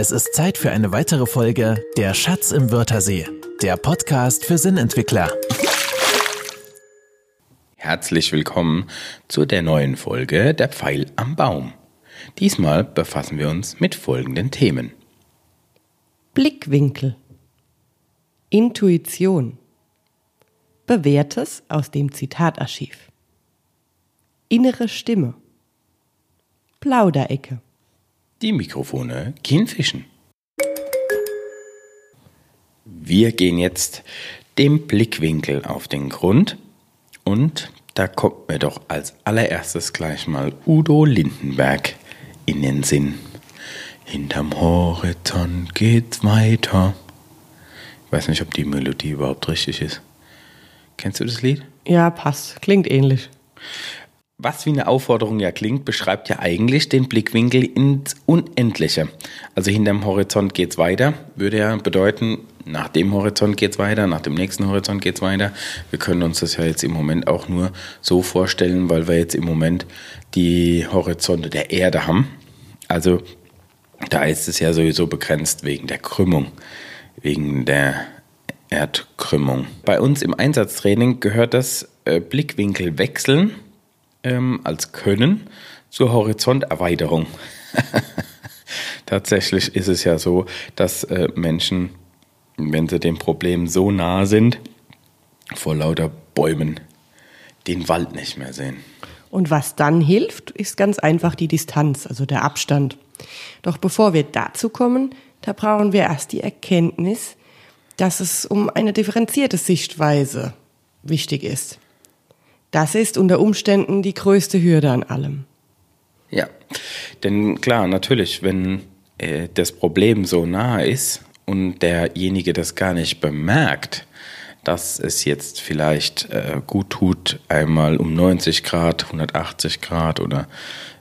Es ist Zeit für eine weitere Folge Der Schatz im Wörthersee, der Podcast für Sinnentwickler. Herzlich willkommen zu der neuen Folge Der Pfeil am Baum. Diesmal befassen wir uns mit folgenden Themen. Blickwinkel. Intuition. Bewährtes aus dem Zitatarchiv. Innere Stimme. Plauderecke. Die Mikrofone Kienfischen. Wir gehen jetzt dem Blickwinkel auf den Grund und da kommt mir doch als allererstes gleich mal Udo Lindenberg in den Sinn. Hinterm Horizont geht's weiter. Ich weiß nicht, ob die Melodie überhaupt richtig ist. Kennst du das Lied? Ja, passt. Klingt ähnlich. Was wie eine Aufforderung ja klingt, beschreibt ja eigentlich den Blickwinkel ins Unendliche. Also hinterm Horizont geht's weiter, würde ja bedeuten, nach dem Horizont geht's weiter, nach dem nächsten Horizont geht's weiter. Wir können uns das ja jetzt im Moment auch nur so vorstellen, weil wir jetzt im Moment die Horizonte der Erde haben. Also da ist es ja sowieso begrenzt wegen der Krümmung, wegen der Erdkrümmung. Bei uns im Einsatztraining gehört das äh, Blickwinkel wechseln ähm, als Können zur Horizonterweiterung. Tatsächlich ist es ja so, dass äh, Menschen, wenn sie dem Problem so nah sind, vor lauter Bäumen den Wald nicht mehr sehen. Und was dann hilft, ist ganz einfach die Distanz, also der Abstand. Doch bevor wir dazu kommen, da brauchen wir erst die Erkenntnis, dass es um eine differenzierte Sichtweise wichtig ist. Das ist unter Umständen die größte Hürde an allem. Ja, denn klar, natürlich, wenn äh, das Problem so nah ist und derjenige das gar nicht bemerkt, dass es jetzt vielleicht äh, gut tut, einmal um 90 Grad, 180 Grad oder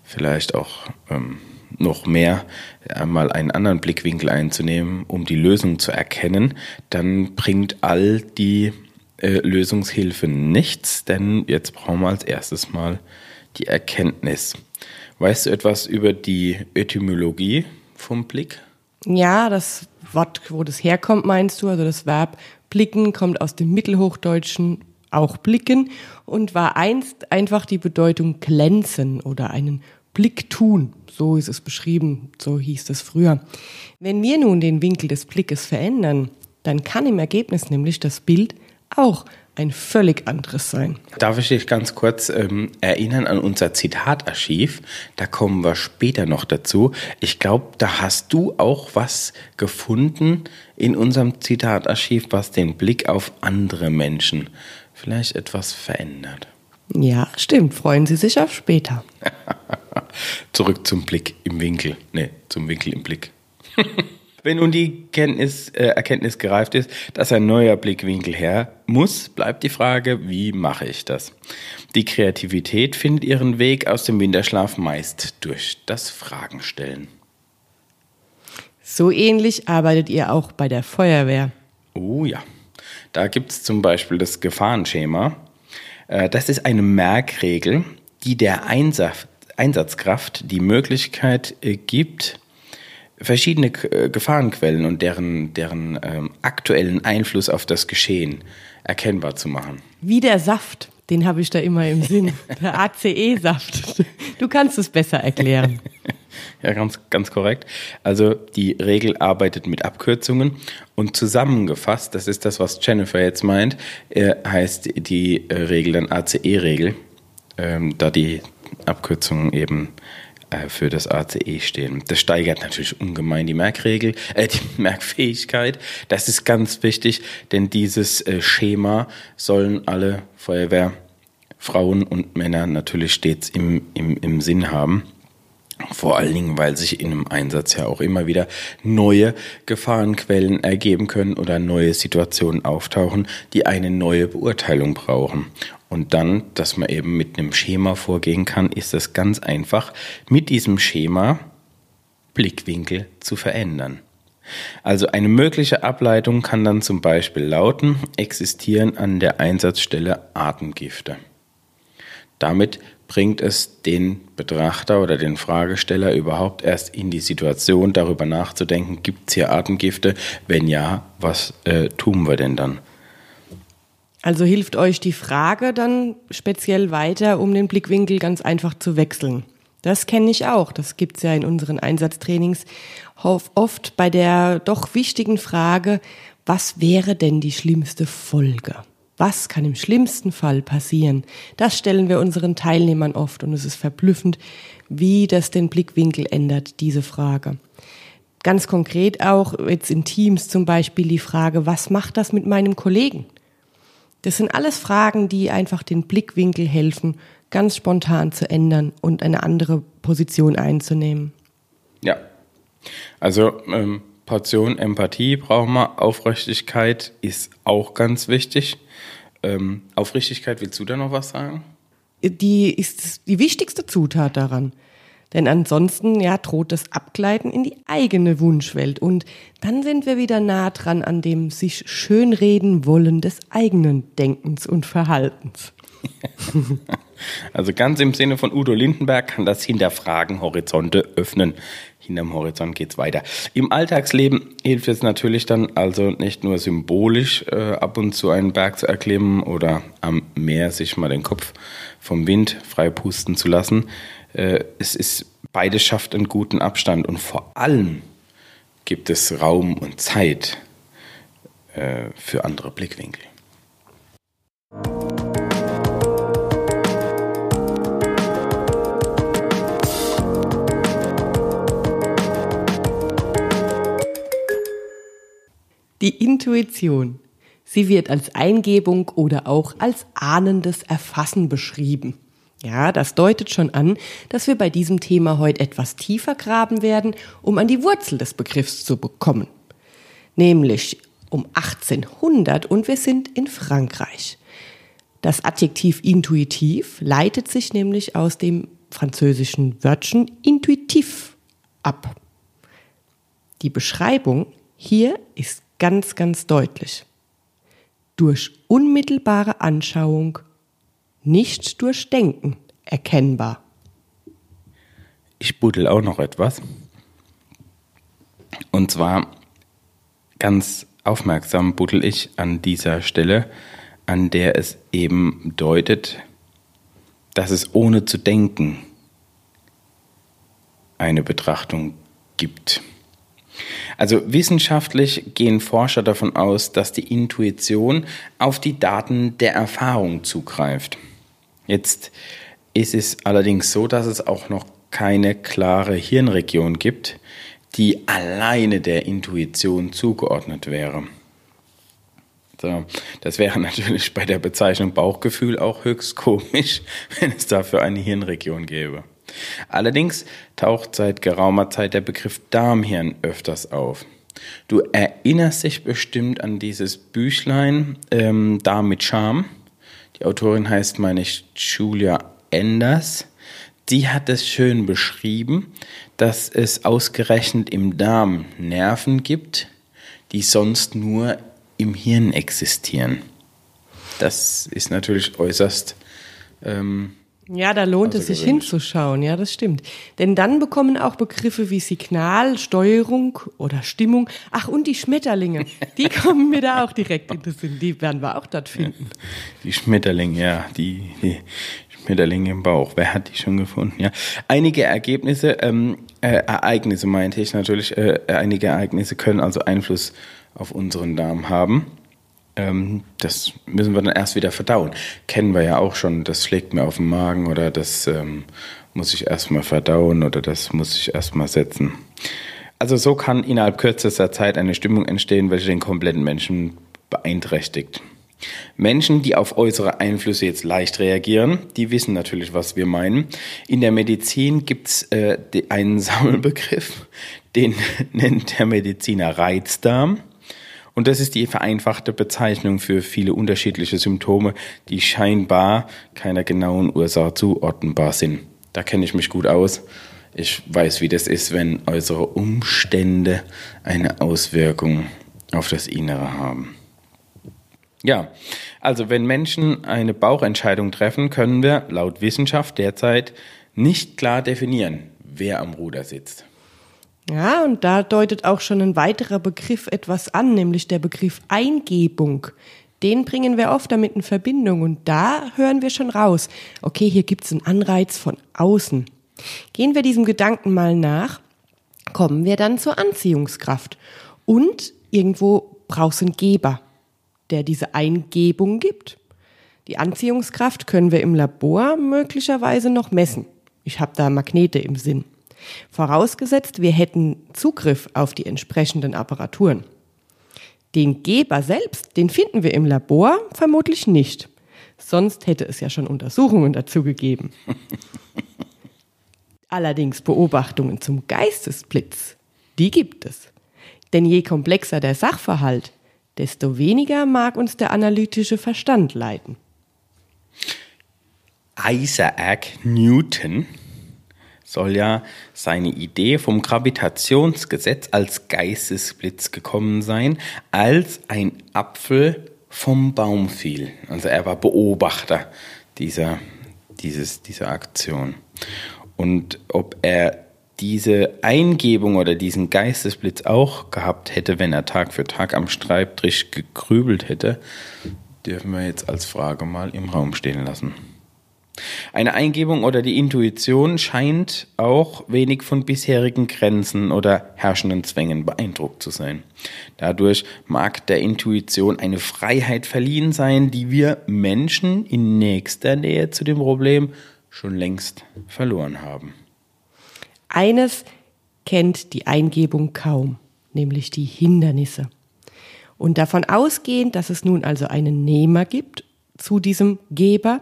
vielleicht auch ähm, noch mehr einmal einen anderen Blickwinkel einzunehmen, um die Lösung zu erkennen, dann bringt all die äh, Lösungshilfe nichts, denn jetzt brauchen wir als erstes mal die Erkenntnis. Weißt du etwas über die Etymologie vom Blick? Ja, das Wort, wo das herkommt, meinst du? Also das Verb blicken kommt aus dem Mittelhochdeutschen auch blicken und war einst einfach die Bedeutung glänzen oder einen Blick tun. So ist es beschrieben, so hieß es früher. Wenn wir nun den Winkel des Blickes verändern, dann kann im Ergebnis nämlich das Bild auch ein völlig anderes sein. Darf ich dich ganz kurz ähm, erinnern an unser Zitatarchiv? Da kommen wir später noch dazu. Ich glaube, da hast du auch was gefunden in unserem Zitatarchiv, was den Blick auf andere Menschen vielleicht etwas verändert. Ja, stimmt. Freuen Sie sich auf später. Zurück zum Blick im Winkel. Nee, zum Winkel im Blick. Wenn nun die Kenntnis, äh, Erkenntnis gereift ist, dass ein neuer Blickwinkel her muss, bleibt die Frage, wie mache ich das? Die Kreativität findet ihren Weg aus dem Winterschlaf meist durch das Fragenstellen. So ähnlich arbeitet ihr auch bei der Feuerwehr. Oh ja, da gibt es zum Beispiel das Gefahrenschema. Äh, das ist eine Merkregel, die der Einsatzkraft die Möglichkeit äh, gibt, verschiedene äh, Gefahrenquellen und deren, deren ähm, aktuellen Einfluss auf das Geschehen erkennbar zu machen. Wie der Saft, den habe ich da immer im Sinn. Der ACE-Saft. Du kannst es besser erklären. ja, ganz, ganz korrekt. Also die Regel arbeitet mit Abkürzungen und zusammengefasst, das ist das, was Jennifer jetzt meint, äh, heißt die äh, Regel dann ACE-Regel, ähm, da die Abkürzungen eben für das ACE stehen. Das steigert natürlich ungemein die Merkregel, äh, die Merkfähigkeit. Das ist ganz wichtig, denn dieses äh, Schema sollen alle Feuerwehrfrauen und Männer natürlich stets im, im, im Sinn haben. Vor allen Dingen, weil sich in einem Einsatz ja auch immer wieder neue Gefahrenquellen ergeben können oder neue Situationen auftauchen, die eine neue Beurteilung brauchen. Und dann, dass man eben mit einem Schema vorgehen kann, ist es ganz einfach, mit diesem Schema Blickwinkel zu verändern. Also eine mögliche Ableitung kann dann zum Beispiel lauten, existieren an der Einsatzstelle Atemgifte. Damit bringt es den Betrachter oder den Fragesteller überhaupt erst in die Situation, darüber nachzudenken, gibt es hier Atemgifte? Wenn ja, was äh, tun wir denn dann? Also hilft euch die Frage dann speziell weiter, um den Blickwinkel ganz einfach zu wechseln. Das kenne ich auch. Das gibt es ja in unseren Einsatztrainings oft bei der doch wichtigen Frage, was wäre denn die schlimmste Folge? Was kann im schlimmsten Fall passieren? Das stellen wir unseren Teilnehmern oft und es ist verblüffend, wie das den Blickwinkel ändert, diese Frage. Ganz konkret auch jetzt in Teams zum Beispiel die Frage, was macht das mit meinem Kollegen? Das sind alles Fragen, die einfach den Blickwinkel helfen, ganz spontan zu ändern und eine andere Position einzunehmen. Ja, also ähm, Portion Empathie brauchen wir, Aufrichtigkeit ist auch ganz wichtig. Ähm, Aufrichtigkeit, willst du da noch was sagen? Die ist die wichtigste Zutat daran. Denn ansonsten ja, droht das Abgleiten in die eigene Wunschwelt. Und dann sind wir wieder nah dran an dem sich schönreden wollen des eigenen Denkens und Verhaltens. Also ganz im Sinne von Udo Lindenberg kann das Hinterfragen Horizonte öffnen. Hinterm Horizont geht's weiter. Im Alltagsleben hilft es natürlich dann also nicht nur symbolisch äh, ab und zu einen Berg zu erklimmen oder am Meer sich mal den Kopf vom Wind frei pusten zu lassen. Äh, es ist beides schafft einen guten Abstand und vor allem gibt es Raum und Zeit äh, für andere Blickwinkel. Die Intuition. Sie wird als Eingebung oder auch als ahnendes Erfassen beschrieben. Ja, das deutet schon an, dass wir bei diesem Thema heute etwas tiefer graben werden, um an die Wurzel des Begriffs zu bekommen. Nämlich um 1800 und wir sind in Frankreich. Das Adjektiv intuitiv leitet sich nämlich aus dem französischen Wörtchen intuitiv ab. Die Beschreibung hier ist ganz, ganz deutlich. Durch unmittelbare Anschauung, nicht durch Denken erkennbar. Ich buddel auch noch etwas. Und zwar ganz aufmerksam buddel ich an dieser Stelle, an der es eben deutet, dass es ohne zu denken eine Betrachtung gibt. Also wissenschaftlich gehen Forscher davon aus, dass die Intuition auf die Daten der Erfahrung zugreift. Jetzt ist es allerdings so, dass es auch noch keine klare Hirnregion gibt, die alleine der Intuition zugeordnet wäre. So, das wäre natürlich bei der Bezeichnung Bauchgefühl auch höchst komisch, wenn es dafür eine Hirnregion gäbe. Allerdings taucht seit geraumer Zeit der Begriff Darmhirn öfters auf. Du erinnerst dich bestimmt an dieses Büchlein ähm, Darm mit Charme. Die Autorin heißt, meine ich, Julia Enders. Die hat es schön beschrieben, dass es ausgerechnet im Darm Nerven gibt, die sonst nur im Hirn existieren. Das ist natürlich äußerst ähm, ja, da lohnt also es sich hinzuschauen, ja, das stimmt. Denn dann bekommen auch Begriffe wie Signal, Steuerung oder Stimmung, ach und die Schmetterlinge, die kommen mir da auch direkt in den Sinn, die werden wir auch dort finden. Die Schmetterlinge, ja, die, die Schmetterlinge im Bauch, wer hat die schon gefunden, ja. Einige Ergebnisse, ähm, äh, Ereignisse meinte ich natürlich, äh, einige Ereignisse können also Einfluss auf unseren Darm haben. Ähm, das müssen wir dann erst wieder verdauen. Kennen wir ja auch schon, das schlägt mir auf den Magen oder das ähm, muss ich erstmal verdauen oder das muss ich erstmal setzen. Also so kann innerhalb kürzester Zeit eine Stimmung entstehen, welche den kompletten Menschen beeinträchtigt. Menschen, die auf äußere Einflüsse jetzt leicht reagieren, die wissen natürlich, was wir meinen. In der Medizin gibt es äh, einen Sammelbegriff, den nennt der Mediziner Reizdarm. Und das ist die vereinfachte Bezeichnung für viele unterschiedliche Symptome, die scheinbar keiner genauen Ursache zuordnenbar sind. Da kenne ich mich gut aus. Ich weiß, wie das ist, wenn äußere Umstände eine Auswirkung auf das Innere haben. Ja, also wenn Menschen eine Bauchentscheidung treffen, können wir laut Wissenschaft derzeit nicht klar definieren, wer am Ruder sitzt. Ja, und da deutet auch schon ein weiterer Begriff etwas an, nämlich der Begriff Eingebung. Den bringen wir oft damit in Verbindung und da hören wir schon raus, okay, hier gibt es einen Anreiz von außen. Gehen wir diesem Gedanken mal nach, kommen wir dann zur Anziehungskraft. Und irgendwo brauchst du einen Geber, der diese Eingebung gibt. Die Anziehungskraft können wir im Labor möglicherweise noch messen. Ich habe da Magnete im Sinn. Vorausgesetzt, wir hätten Zugriff auf die entsprechenden Apparaturen. Den Geber selbst, den finden wir im Labor vermutlich nicht. Sonst hätte es ja schon Untersuchungen dazu gegeben. Allerdings Beobachtungen zum Geistesblitz, die gibt es. Denn je komplexer der Sachverhalt, desto weniger mag uns der analytische Verstand leiten. Isaac Newton soll ja seine Idee vom Gravitationsgesetz als Geistesblitz gekommen sein, als ein Apfel vom Baum fiel. Also er war Beobachter dieser, dieses, dieser Aktion. Und ob er diese Eingebung oder diesen Geistesblitz auch gehabt hätte, wenn er Tag für Tag am Streibtisch gegrübelt hätte, dürfen wir jetzt als Frage mal im Raum stehen lassen. Eine Eingebung oder die Intuition scheint auch wenig von bisherigen Grenzen oder herrschenden Zwängen beeindruckt zu sein. Dadurch mag der Intuition eine Freiheit verliehen sein, die wir Menschen in nächster Nähe zu dem Problem schon längst verloren haben. Eines kennt die Eingebung kaum, nämlich die Hindernisse. Und davon ausgehend, dass es nun also einen Nehmer gibt zu diesem Geber,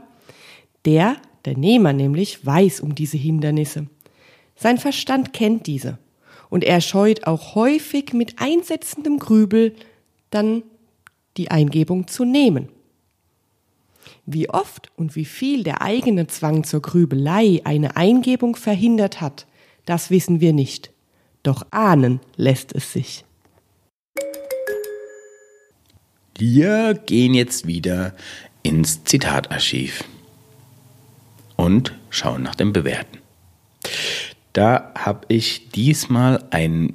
der, der Nehmer nämlich, weiß um diese Hindernisse. Sein Verstand kennt diese. Und er scheut auch häufig mit einsetzendem Grübel dann die Eingebung zu nehmen. Wie oft und wie viel der eigene Zwang zur Grübelei eine Eingebung verhindert hat, das wissen wir nicht. Doch ahnen lässt es sich. Wir gehen jetzt wieder ins Zitatarchiv und schauen nach dem Bewerten. Da habe ich diesmal ein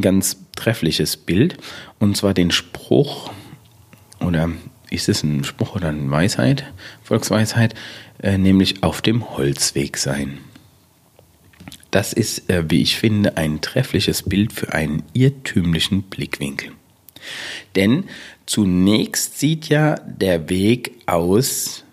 ganz treffliches Bild und zwar den Spruch oder ist es ein Spruch oder eine Weisheit, Volksweisheit, äh, nämlich auf dem Holzweg sein. Das ist, äh, wie ich finde, ein treffliches Bild für einen irrtümlichen Blickwinkel. Denn zunächst sieht ja der Weg aus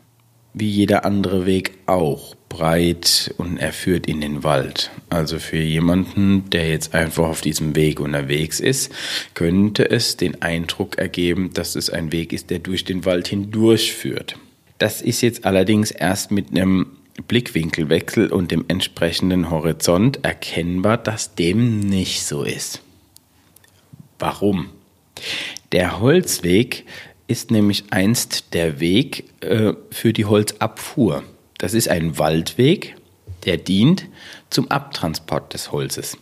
wie jeder andere Weg auch breit und er führt in den Wald. Also für jemanden, der jetzt einfach auf diesem Weg unterwegs ist, könnte es den Eindruck ergeben, dass es ein Weg ist, der durch den Wald hindurch führt. Das ist jetzt allerdings erst mit einem Blickwinkelwechsel und dem entsprechenden Horizont erkennbar, dass dem nicht so ist. Warum? Der Holzweg ist nämlich einst der Weg äh, für die Holzabfuhr. Das ist ein Waldweg, der dient zum Abtransport des Holzes.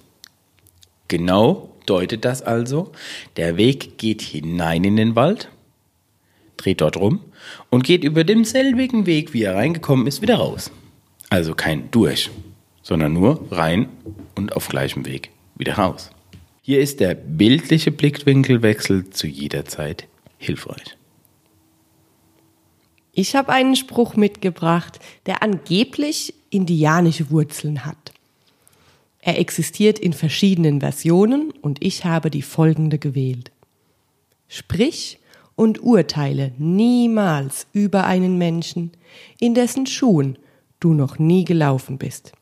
Genau deutet das also, der Weg geht hinein in den Wald, dreht dort rum und geht über demselbigen Weg, wie er reingekommen ist, wieder raus. Also kein durch, sondern nur rein und auf gleichem Weg wieder raus. Hier ist der bildliche Blickwinkelwechsel zu jeder Zeit hilfreich. Ich habe einen Spruch mitgebracht, der angeblich indianische Wurzeln hat. Er existiert in verschiedenen Versionen und ich habe die folgende gewählt. Sprich und urteile niemals über einen Menschen, in dessen Schuhen du noch nie gelaufen bist.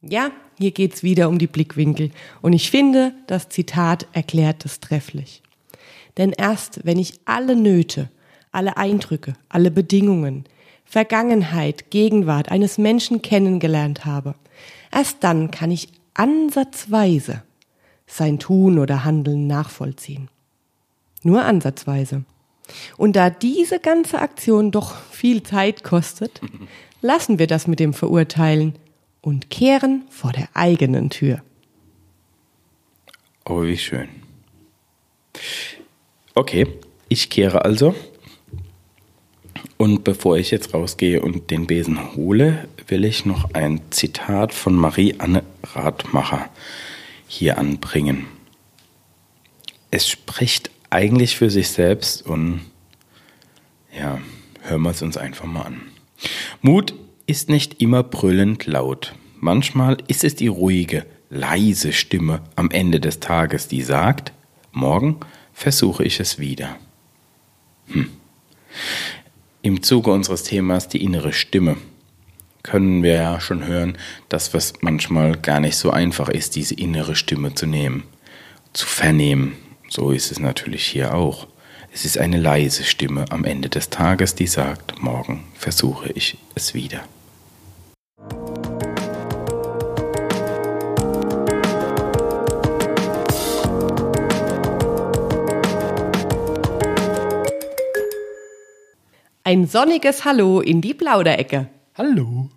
Ja, hier geht's wieder um die Blickwinkel und ich finde, das Zitat erklärt es trefflich. Denn erst wenn ich alle Nöte, alle Eindrücke, alle Bedingungen, Vergangenheit, Gegenwart eines Menschen kennengelernt habe, erst dann kann ich ansatzweise sein Tun oder Handeln nachvollziehen. Nur ansatzweise. Und da diese ganze Aktion doch viel Zeit kostet, lassen wir das mit dem Verurteilen und kehren vor der eigenen Tür. Oh, wie schön. Okay, ich kehre also Und bevor ich jetzt rausgehe und den Besen hole, will ich noch ein Zitat von Marie-Anne Radmacher hier anbringen. Es spricht eigentlich für sich selbst und ja, hören wir es uns einfach mal an. Mut ist nicht immer brüllend laut. Manchmal ist es die ruhige, leise Stimme am Ende des Tages, die sagt, morgen versuche ich es wieder. Hm. Im Zuge unseres Themas die innere Stimme können wir ja schon hören, dass es manchmal gar nicht so einfach ist, diese innere Stimme zu nehmen, zu vernehmen. So ist es natürlich hier auch. Es ist eine leise Stimme am Ende des Tages, die sagt, morgen versuche ich es wieder. Ein sonniges Hallo in die Plauderecke. Hallo.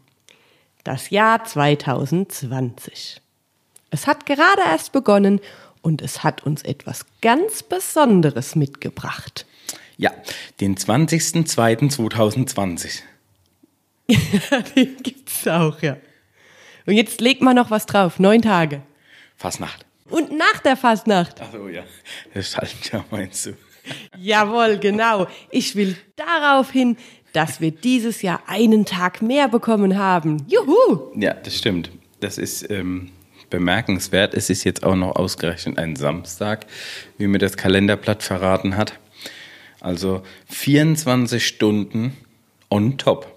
Das Jahr 2020. Es hat gerade erst begonnen und es hat uns etwas ganz Besonderes mitgebracht. Ja, den 20.02.2020. Den gibt's auch, ja. Und jetzt legt mal noch was drauf. Neun Tage. Fastnacht. Und nach der Fastnacht. Achso, ja. Das schaltet ja, meinst du. Jawohl, genau. Ich will darauf hin, dass wir dieses Jahr einen Tag mehr bekommen haben. Juhu! Ja, das stimmt. Das ist ähm, bemerkenswert. Es ist jetzt auch noch ausgerechnet ein Samstag, wie mir das Kalenderblatt verraten hat. Also 24 Stunden on top.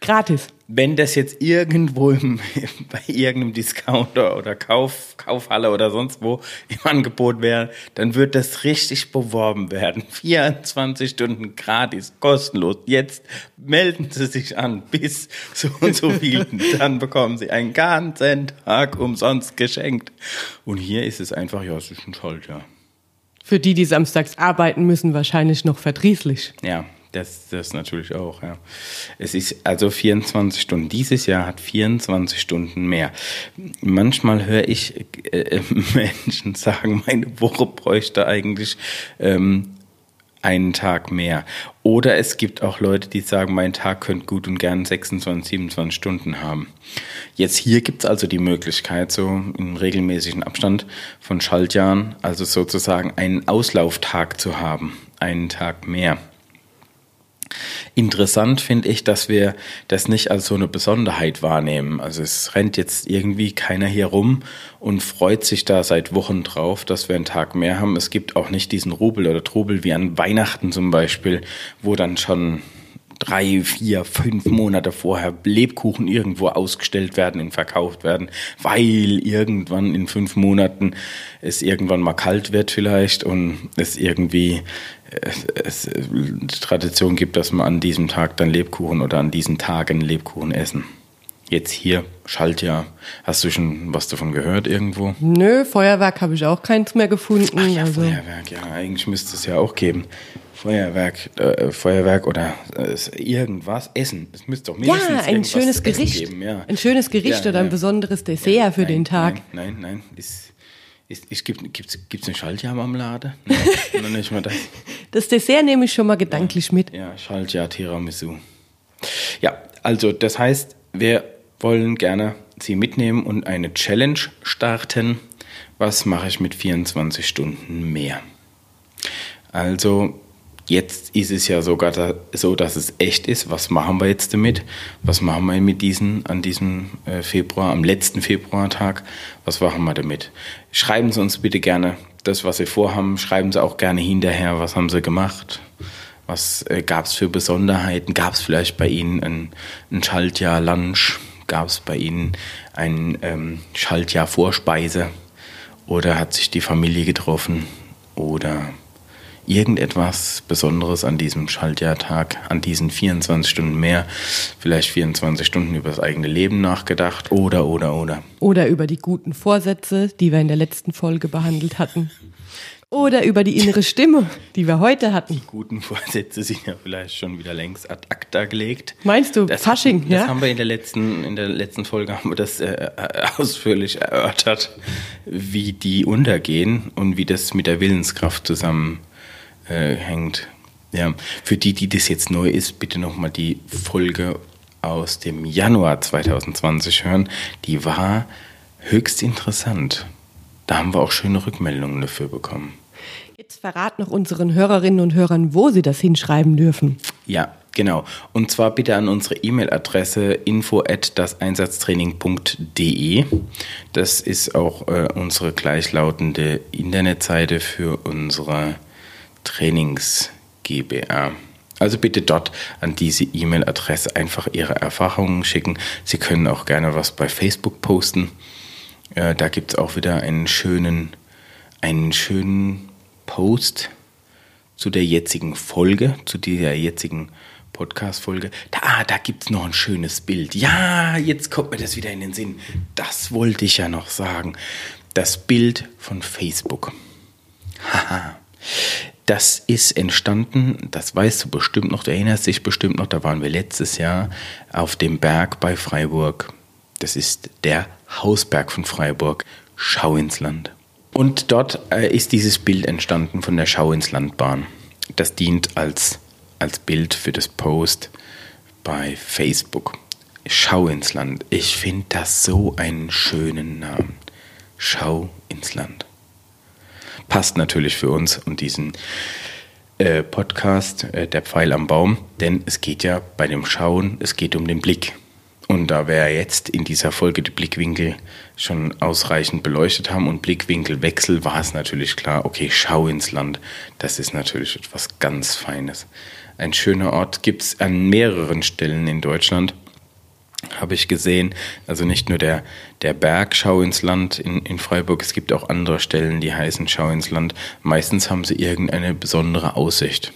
Gratis. Wenn das jetzt irgendwo im, bei irgendeinem Discounter oder Kauf, Kaufhalle oder sonst wo im Angebot wäre, dann wird das richtig beworben werden. 24 Stunden gratis, kostenlos. Jetzt melden Sie sich an bis so und so viel. Dann bekommen Sie einen ganzen Tag umsonst geschenkt. Und hier ist es einfach, ja, es ist ein Schaltjahr. Für die, die samstags arbeiten müssen, wahrscheinlich noch verdrießlich. Ja, das, das natürlich auch, ja. Es ist also 24 Stunden. Dieses Jahr hat 24 Stunden mehr. Manchmal höre ich äh, Menschen sagen, meine Woche bräuchte eigentlich ähm, einen Tag mehr. Oder es gibt auch Leute, die sagen, mein Tag könnte gut und gern 26, 27 Stunden haben. Jetzt hier gibt es also die Möglichkeit, so in regelmäßigen Abstand von Schaltjahren, also sozusagen einen Auslauftag zu haben, einen Tag mehr. Interessant finde ich, dass wir das nicht als so eine Besonderheit wahrnehmen. Also es rennt jetzt irgendwie keiner hier rum und freut sich da seit Wochen drauf, dass wir einen Tag mehr haben. Es gibt auch nicht diesen Rubel oder Trubel wie an Weihnachten zum Beispiel, wo dann schon drei, vier, fünf Monate vorher Lebkuchen irgendwo ausgestellt werden und verkauft werden, weil irgendwann in fünf Monaten es irgendwann mal kalt wird vielleicht und es irgendwie es, es Tradition gibt, dass man an diesem Tag dann Lebkuchen oder an diesen Tagen Lebkuchen essen. Jetzt hier, Schaltjahr, hast du schon was davon gehört irgendwo? Nö, Feuerwerk habe ich auch keins mehr gefunden. Ach ja, also. Feuerwerk, ja, eigentlich müsste es ja auch geben. Feuerwerk, äh, Feuerwerk oder äh, irgendwas essen. Es müsste doch mindestens Ja, ein schönes Gericht. Geben, ja. Ein schönes Gericht Ja, oder ein ja. besonderes Dessert für nein, den Tag. Nein, nein, nein. Ist, ist, ist, gibt gibt's, gibt's eine Schaltjahrmarmelade? Nein, nicht mal das. Das Dessert nehme ich schon mal gedanklich mit. Ja, Schaltjahr Tiramisu. Ja, also das heißt, wir wollen gerne Sie mitnehmen und eine Challenge starten. Was mache ich mit 24 Stunden mehr? Also jetzt ist es ja sogar da, so, dass es echt ist. Was machen wir jetzt damit? Was machen wir mit diesen an diesem äh, Februar, am letzten Februartag? Was machen wir damit? Schreiben Sie uns bitte gerne das, was Sie vorhaben. Schreiben Sie auch gerne hinterher, was haben Sie gemacht? Was äh, gab es für Besonderheiten? Gab es vielleicht bei Ihnen ein, ein Schaltjahr-Lunch? Gab es bei Ihnen ein ähm, Schaltjahr-Vorspeise? Oder hat sich die Familie getroffen? Oder irgendetwas Besonderes an diesem Schaltjahrtag, an diesen 24 Stunden mehr, vielleicht 24 Stunden über das eigene Leben nachgedacht oder, oder, oder. Oder über die guten Vorsätze, die wir in der letzten Folge behandelt hatten. Oder über die innere Stimme, die wir heute hatten. Guten Vorsätze sind ja vielleicht schon wieder längst ad acta gelegt. Meinst du, Das, Fasching, das ja? haben wir in der letzten, in der letzten Folge haben wir das äh, äh, ausführlich erörtert, wie die untergehen und wie das mit der Willenskraft zusammenhängt. Äh. Ja, für die, die das jetzt neu ist, bitte nochmal die Folge aus dem Januar 2020 hören. Die war höchst interessant. Da haben wir auch schöne Rückmeldungen dafür bekommen. Jetzt verrat noch unseren Hörerinnen und Hörern, wo sie das hinschreiben dürfen. Ja, genau. Und zwar bitte an unsere E-Mail-Adresse info at daseinsatztraining.de. Das ist auch äh, unsere gleichlautende Internetseite für unsere Trainings GBR. Also bitte dort an diese E-Mail-Adresse einfach Ihre Erfahrungen schicken. Sie können auch gerne was bei Facebook posten. Äh, da gibt es auch wieder einen schönen, einen schönen Post zu der jetzigen Folge, zu dieser jetzigen Podcast-Folge. Da, ah, da gibt es noch ein schönes Bild. Ja, jetzt kommt mir das wieder in den Sinn. Das wollte ich ja noch sagen. Das Bild von Facebook. Haha. Das ist entstanden, das weißt du bestimmt noch, du erinnerst dich bestimmt noch, da waren wir letztes Jahr auf dem Berg bei Freiburg. Das ist der Hausberg von Freiburg. Schau ins Land. Und dort äh, ist dieses Bild entstanden von der Schau ins Landbahn. Das dient als, als Bild für das Post bei Facebook. Schau ins Land. Ich finde das so einen schönen Namen. Schau ins Land passt natürlich für uns und diesen äh, Podcast, äh, der Pfeil am Baum, denn es geht ja bei dem Schauen, es geht um den Blick. Und da wir jetzt in dieser Folge die Blickwinkel schon ausreichend beleuchtet haben und Blickwinkelwechsel, war es natürlich klar, okay, schau ins Land. Das ist natürlich etwas ganz Feines. Ein schöner Ort gibt es an mehreren Stellen in Deutschland habe ich gesehen. Also nicht nur der, der Berg Schau ins Land in, in Freiburg, es gibt auch andere Stellen, die heißen Schau ins Land. Meistens haben sie irgendeine besondere Aussicht.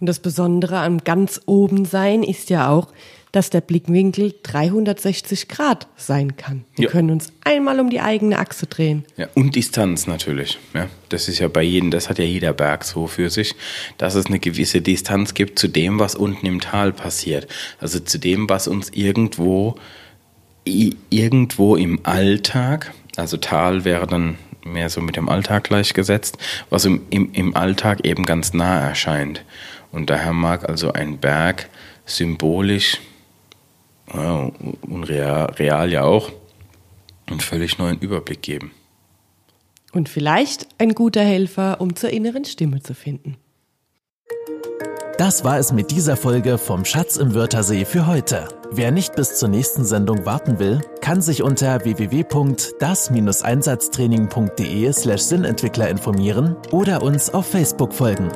Und das Besondere am ganz oben sein ist ja auch, dass der Blickwinkel 360 Grad sein kann. Wir ja. können uns einmal um die eigene Achse drehen. Ja, und Distanz natürlich. Ja, das ist ja bei jedem, das hat ja jeder Berg so für sich, dass es eine gewisse Distanz gibt zu dem, was unten im Tal passiert. Also zu dem, was uns irgendwo, irgendwo im Alltag, also Tal wäre dann mehr so mit dem Alltag gleichgesetzt, was im, im, im Alltag eben ganz nah erscheint. Und daher mag also ein Berg symbolisch ja, und real, real ja auch, einen völlig neuen Überblick geben. Und vielleicht ein guter Helfer, um zur inneren Stimme zu finden. Das war es mit dieser Folge vom Schatz im Wörthersee für heute. Wer nicht bis zur nächsten Sendung warten will, kann sich unter www.das-einsatztraining.de slash Sinnentwickler informieren oder uns auf Facebook folgen.